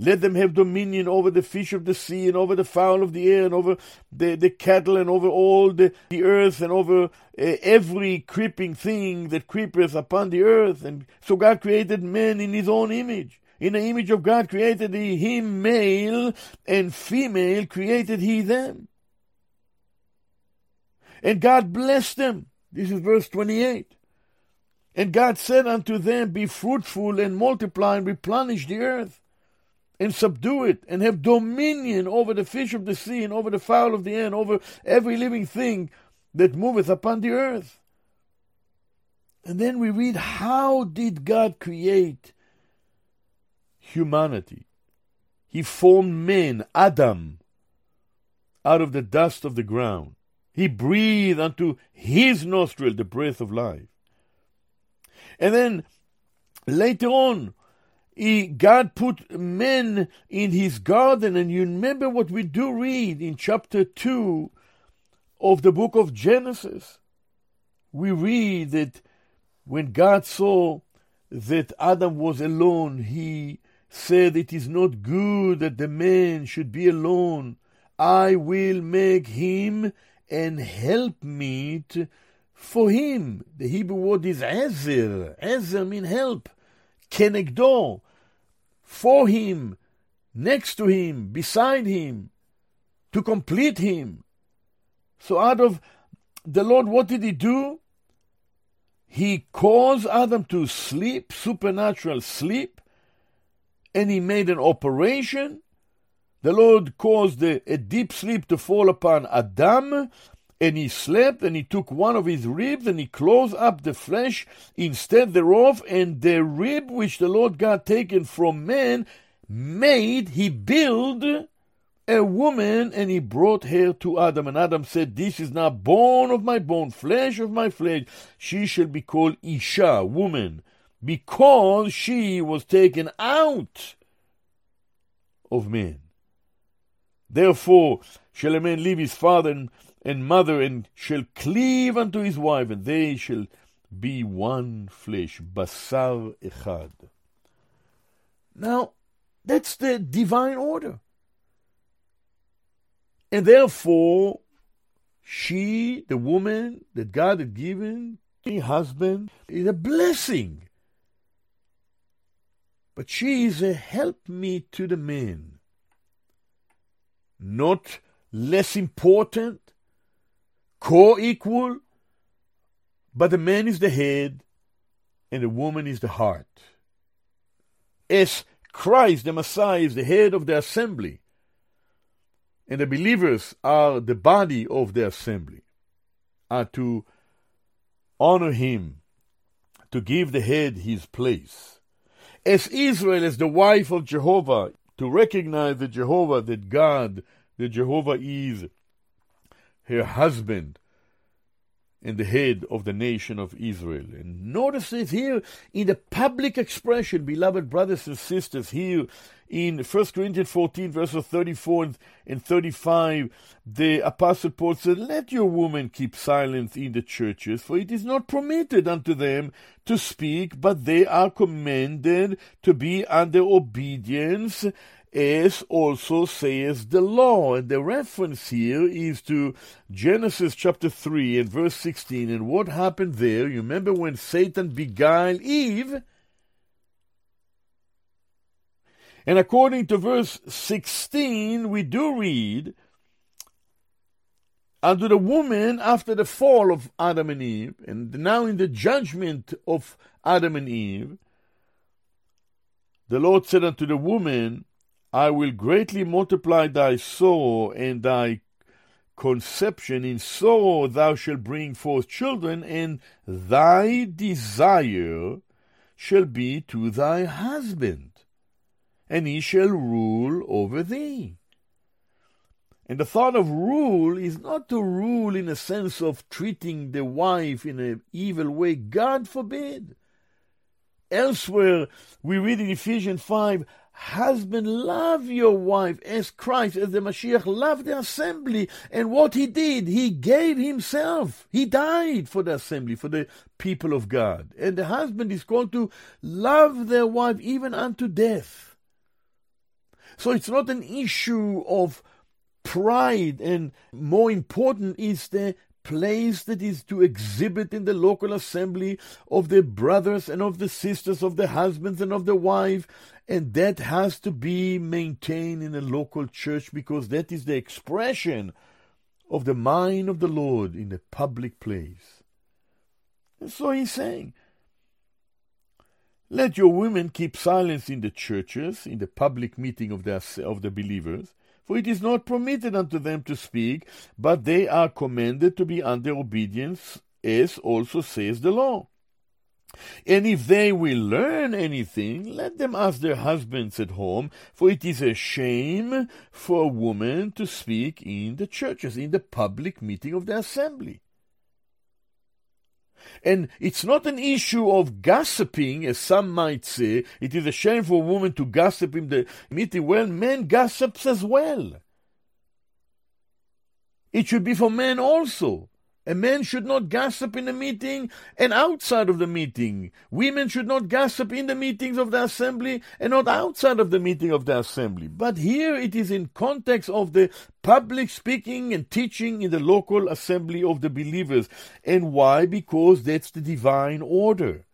Let them have dominion over the fish of the sea and over the fowl of the air and over the, the cattle and over all the, the earth and over uh, every creeping thing that creepeth upon the earth. And so God created man in his own image. In the image of God created he him male and female created he them. And God blessed them. This is verse 28. And God said unto them, Be fruitful and multiply and replenish the earth and subdue it and have dominion over the fish of the sea and over the fowl of the air and over every living thing that moveth upon the earth. And then we read, How did God create humanity? He formed man, Adam, out of the dust of the ground. He breathed unto his nostril the breath of life. And then later on, he, God put men in his garden, and you remember what we do read in chapter 2 of the book of Genesis. We read that when God saw that Adam was alone, he said, It is not good that the man should be alone. I will make him and help meet for him. The Hebrew word is ezer. Ezer means help. Kenegdo. For him, next to him, beside him, to complete him. So out of the Lord, what did he do? He caused Adam to sleep, supernatural sleep, and he made an operation the Lord caused a, a deep sleep to fall upon Adam, and he slept, and he took one of his ribs, and he closed up the flesh instead thereof, and the rib which the Lord God taken from man made, he built a woman, and he brought her to Adam. And Adam said, This is now bone of my bone, flesh of my flesh. She shall be called Isha, woman, because she was taken out of man. Therefore shall a man leave his father and, and mother, and shall cleave unto his wife, and they shall be one flesh, basar echad. Now, that's the divine order. And therefore, she, the woman that God had given, the husband, is a blessing. But she is a helpmeet to the man not less important, co equal, but the man is the head and the woman is the heart. As Christ, the Messiah, is the head of the assembly, and the believers are the body of the assembly, are to honor him, to give the head his place. As Israel, as the wife of Jehovah, to recognize that Jehovah, that God, that Jehovah is her husband and the head of the nation of Israel. And notice it here in the public expression, beloved brothers and sisters, here in 1 Corinthians 14, verses 34 and 35, the Apostle Paul said, Let your women keep silence in the churches, for it is not permitted unto them to speak, but they are commanded to be under obedience as also says the law. And the reference here is to Genesis chapter 3 and verse 16. And what happened there? You remember when Satan beguiled Eve? And according to verse 16, we do read, unto the woman after the fall of Adam and Eve, and now in the judgment of Adam and Eve, the Lord said unto the woman, I will greatly multiply thy sorrow and thy conception. In sorrow thou shalt bring forth children, and thy desire shall be to thy husband, and he shall rule over thee. And the thought of rule is not to rule in a sense of treating the wife in an evil way. God forbid. Elsewhere, we read in Ephesians 5 Husband, love your wife as Christ, as the Mashiach loved the assembly. And what he did, he gave himself. He died for the assembly, for the people of God. And the husband is called to love their wife even unto death. So it's not an issue of pride, and more important is the place that is to exhibit in the local assembly of the brothers and of the sisters, of the husbands and of the wife, and that has to be maintained in a local church because that is the expression of the mind of the Lord in a public place. And so he's saying, let your women keep silence in the churches, in the public meeting of the, of the believers, for it is not permitted unto them to speak, but they are commanded to be under obedience, as also says the law. And if they will learn anything, let them ask their husbands at home, for it is a shame for a woman to speak in the churches, in the public meeting of the assembly. And it's not an issue of gossiping, as some might say. It is a shame for a woman to gossip in the meeting. Well, men gossips as well. It should be for men also. A man should not gossip in a meeting and outside of the meeting. Women should not gossip in the meetings of the assembly and not outside of the meeting of the assembly. But here it is in context of the public speaking and teaching in the local assembly of the believers. And why? Because that's the divine order.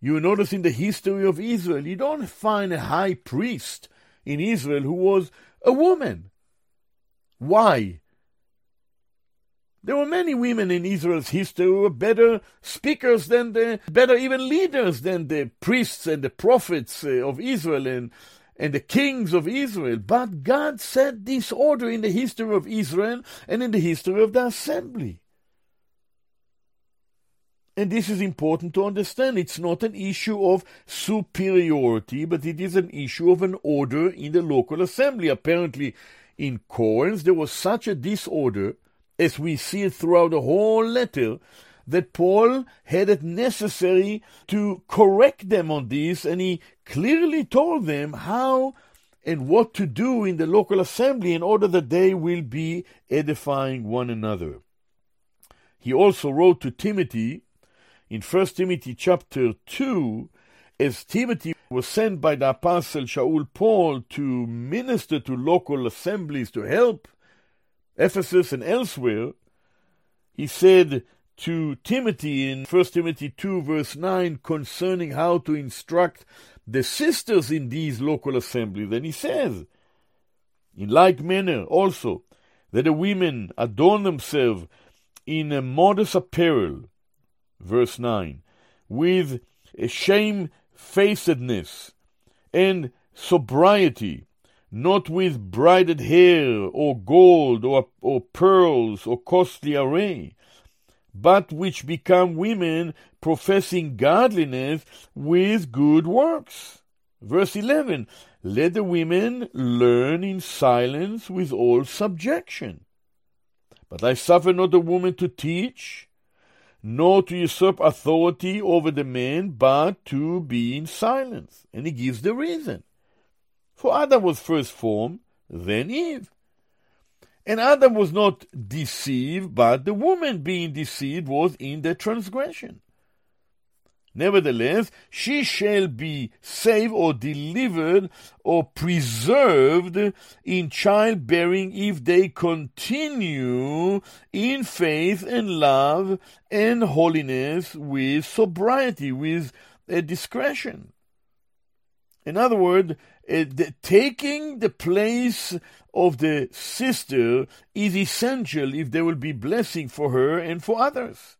You notice in the history of Israel, you don't find a high priest in Israel who was a woman. Why? There were many women in Israel's history who were better speakers than the, better even leaders than the priests and the prophets uh, of Israel and, and the kings of Israel. But God set this order in the history of Israel and in the history of the assembly. And this is important to understand. It's not an issue of superiority, but it is an issue of an order in the local assembly. Apparently, in Corinth, there was such a disorder as we see it throughout the whole letter, that Paul had it necessary to correct them on this, and he clearly told them how and what to do in the local assembly in order that they will be edifying one another. He also wrote to Timothy in 1 Timothy chapter 2, as Timothy was sent by the apostle Shaul Paul to minister to local assemblies to help Ephesus and elsewhere, he said to Timothy in 1 Timothy 2, verse 9, concerning how to instruct the sisters in these local assemblies. And he says, in like manner also, that the women adorn themselves in a modest apparel, verse 9, with shamefacedness and sobriety, not with braided hair, or gold, or, or pearls, or costly array, but which become women professing godliness with good works. Verse 11 Let the women learn in silence with all subjection. But I suffer not a woman to teach, nor to usurp authority over the men, but to be in silence. And he gives the reason. For Adam was first formed, then Eve. And Adam was not deceived, but the woman being deceived was in the transgression. Nevertheless, she shall be saved or delivered or preserved in childbearing if they continue in faith and love and holiness with sobriety, with discretion. In other words, Uh, the, taking the place of the sister is essential if there will be blessing for her and for others.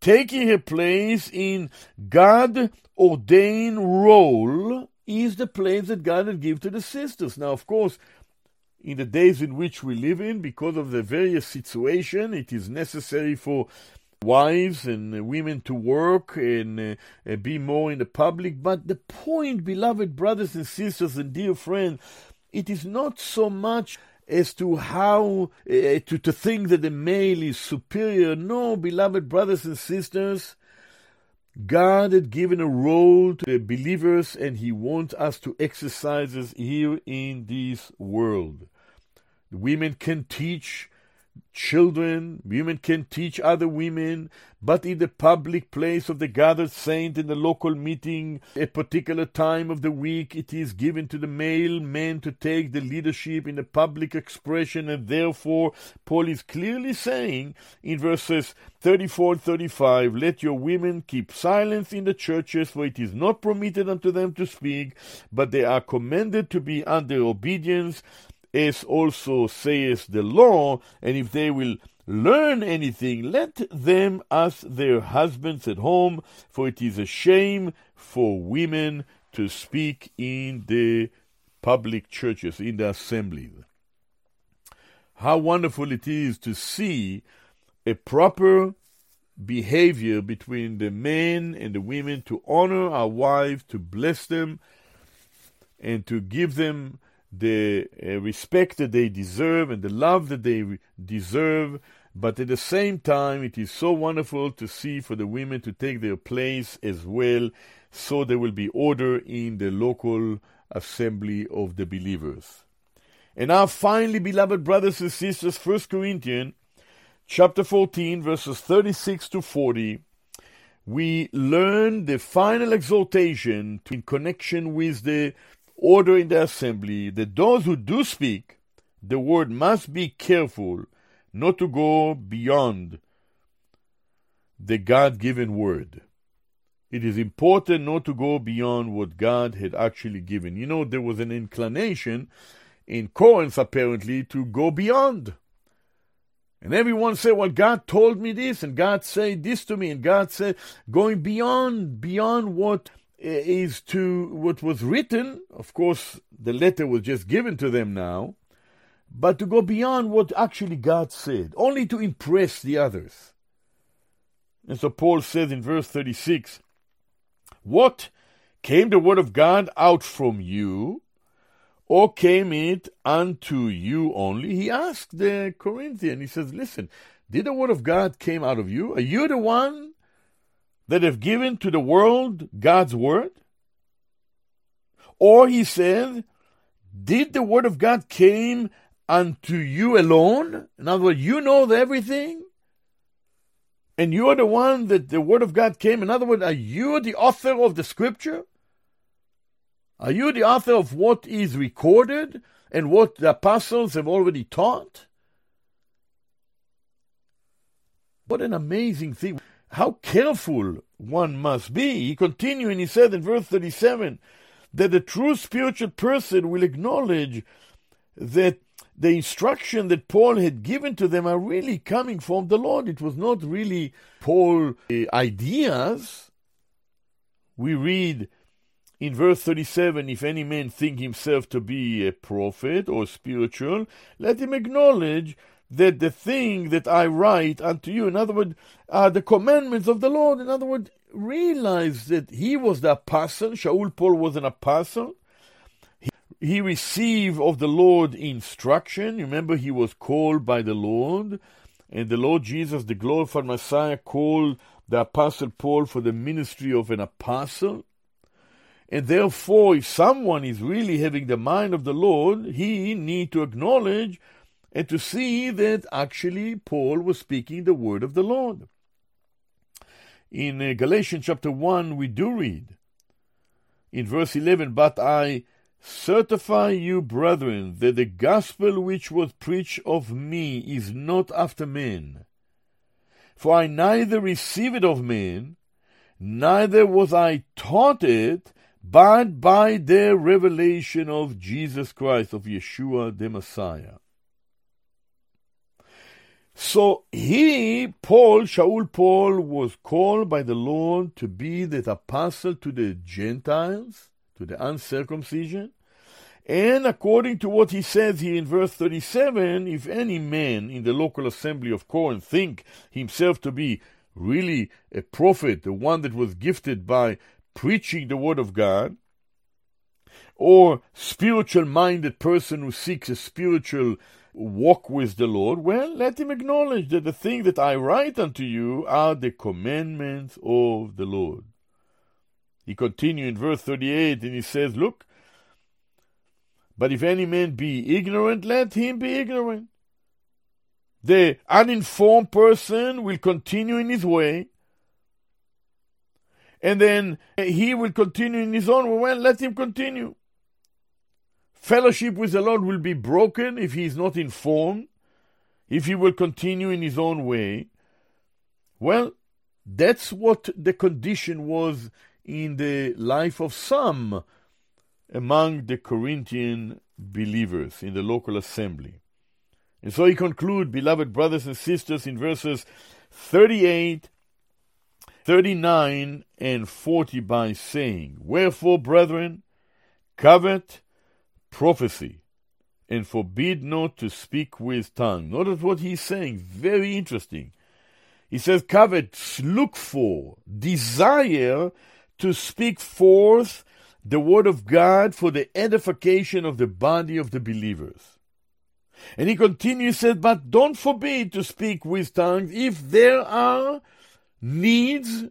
Taking her place in God ordained role is the place that God had given to the sisters. Now, of course, in the days in which we live in, because of the various situation, it is necessary for wives and women to work and uh, be more in the public. But the point, beloved brothers and sisters and dear friends, it is not so much as to how uh, to, to think that the male is superior. No, beloved brothers and sisters, God had given a role to the believers and He wants us to exercise it here in this world. Women can teach children, women can teach other women, but in the public place of the gathered saint in the local meeting, a particular time of the week, it is given to the male men to take the leadership in the public expression, and therefore Paul is clearly saying in verses 34 and 35, Let your women keep silence in the churches, for it is not permitted unto them to speak, but they are commanded to be under obedience as also saith the law, and if they will learn anything, let them ask their husbands at home, for it is a shame for women to speak in the public churches, in the assemblies. How wonderful it is to see a proper behavior between the men and the women to honor our wives, to bless them, and to give them the uh, respect that they deserve and the love that they re- deserve. But at the same time, it is so wonderful to see for the women to take their place as well, so there will be order in the local assembly of the believers. And now, finally, beloved brothers and sisters, 1 Corinthians chapter 14, verses 36 to 40, we learn the final exhortation in connection with the order in the assembly that those who do speak the word must be careful not to go beyond the God given word. It is important not to go beyond what God had actually given. You know, there was an inclination in Corinth apparently to go beyond. And everyone said, Well, God told me this, and God said this to me, and God said, going beyond, beyond what Eh, is to what was written. Of course, the letter was just given to them now, but to go beyond what actually God said, only to impress the others. And so Paul says in verse 36 What came the word of God out from you, or came it unto you only? He asked the Corinthian, he says, Listen, did the word of God came out of you? Are you the one that have given to the world God's word? Or he said, Did the word of God came unto you alone? In other words, you know everything? And you're the one that the word of God came. In other words, are you the author of the scripture? Are you the author of what is recorded and what the apostles have already taught? What an amazing thing how careful one must be. He continued and he said in verse 37 that the true spiritual person will acknowledge that the instruction that Paul had given to them are really coming from the Lord. It was not really Paul's uh, ideas. We read in verse 37 If any man think himself to be a prophet or spiritual, let him acknowledge that the thing that I write unto you, in other words, are the commandments of the Lord. In other words, realize that he was the apostle, Shaul Paul was an apostle. He, he received of the Lord instruction. Remember, he was called by the Lord, and the Lord Jesus, the glorified Messiah, called the apostle Paul for the ministry of an apostle. And therefore, if someone is really having the mind of the Lord, he need to acknowledge and to see that actually Paul was speaking the word of the Lord. In uh, Galatians chapter 1, we do read in verse 11, But I certify you, brethren, that the gospel which was preached of me is not after men. For I neither received it of men, neither was I taught it, but by the revelation of Jesus Christ, of Yeshua the Messiah. So he, Paul, Shaul Paul, was called by the Lord to be that apostle to the Gentiles, to the uncircumcision. And according to what he says here in verse 37, if any man in the local assembly of Corinth think himself to be really a prophet, the one that was gifted by preaching the word of God, or spiritual minded person who seeks a spiritual walk with the Lord, well, let him acknowledge that the thing that I write unto you are the commandments of the Lord. He continues in verse 38 and he says, Look, but if any man be ignorant, let him be ignorant. The uninformed person will continue in his way, and then he will continue in his own way. Well, let him continue. Fellowship with the Lord will be broken if he is not informed, if he will continue in his own way. Well, that's what the condition was in the life of some among the Corinthian believers in the local assembly. And so he concludes, beloved brothers and sisters, in verses 38, 39, and 40 by saying, Wherefore, brethren, covet prophecy, and forbid not to speak with tongue. Notice what he's saying, very interesting. He says, covet, look for, desire to speak forth the word of God for the edification of the body of the believers. And he continues, said, but don't forbid to speak with tongues if there are needs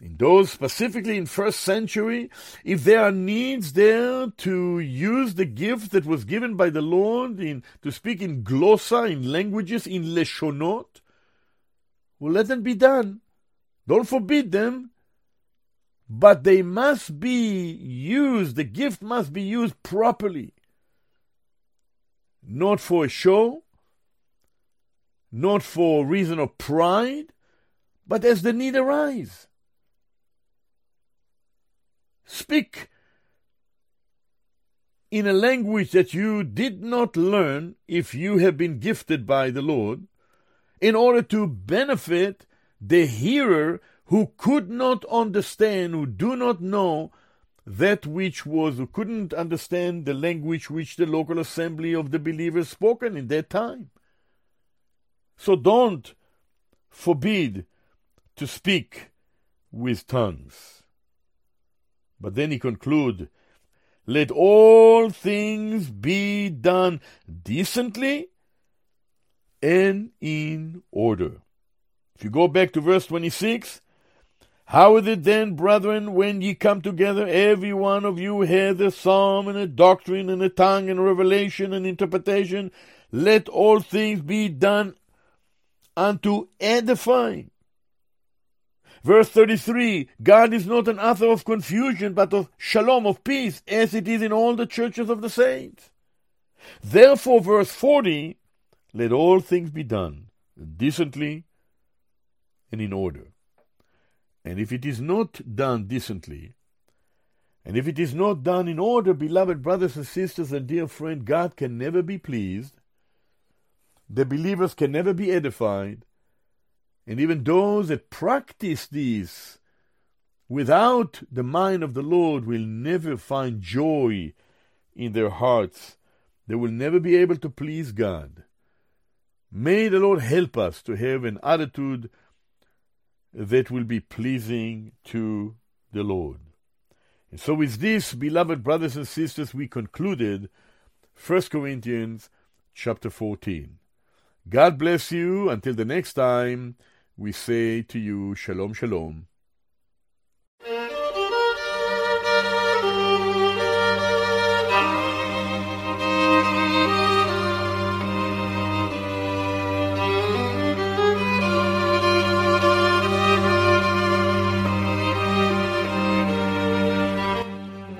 in those specifically in first century, if there are needs there to use the gift that was given by the Lord in to speak in glossa, in languages, in leshonot, well, let them be done. Don't forbid them, but they must be used. The gift must be used properly, not for a show, not for reason of pride, but as the need arises. Speak in a language that you did not learn if you have been gifted by the Lord, in order to benefit the hearer who could not understand, who do not know that which was, who couldn't understand the language which the local assembly of the believers spoken in that time. So don't forbid to speak with tongues. But then he concludes, let all things be done decently and in order. If you go back to verse 26, how is it then, brethren, when ye come together, every one of you hath a psalm and a doctrine and a tongue and a revelation and interpretation? Let all things be done unto edifying. Verse 33 God is not an author of confusion, but of shalom, of peace, as it is in all the churches of the saints. Therefore, verse 40 let all things be done decently and in order. And if it is not done decently, and if it is not done in order, beloved brothers and sisters and dear friend, God can never be pleased. The believers can never be edified. And even those that practice these without the mind of the Lord will never find joy in their hearts. They will never be able to please God. May the Lord help us to have an attitude that will be pleasing to the Lord. And so, with this, beloved brothers and sisters, we concluded 1 Corinthians chapter 14. God bless you. Until the next time we say to you, Shalom, Shalom.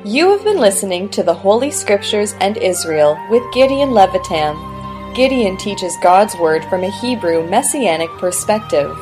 You have been listening to the Holy Scriptures and Israel with Gideon Levytam. Gideon teaches God's Word from a Hebrew Messianic perspective.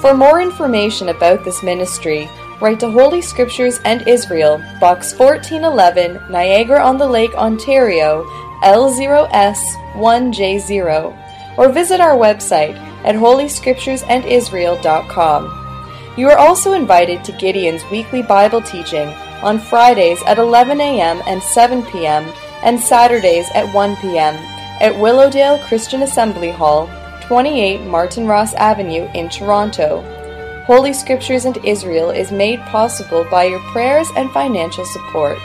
For more information about this ministry, write to Holy Scriptures and Israel, Box 1411, Niagara on the Lake, Ontario, L0S1J0, or visit our website at holyscripturesandisrael.com. You are also invited to Gideon's weekly Bible teaching on Fridays at 11 a.m. and 7 p.m., and Saturdays at 1 p.m. at Willowdale Christian Assembly Hall, 28 Martin Ross Avenue in Toronto. Holy Scriptures and Israel is made possible by your prayers and financial support.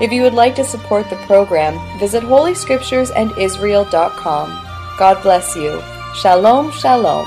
If you would like to support the program, visit holyscripturesandisrael.com. God bless you. Shalom, shalom.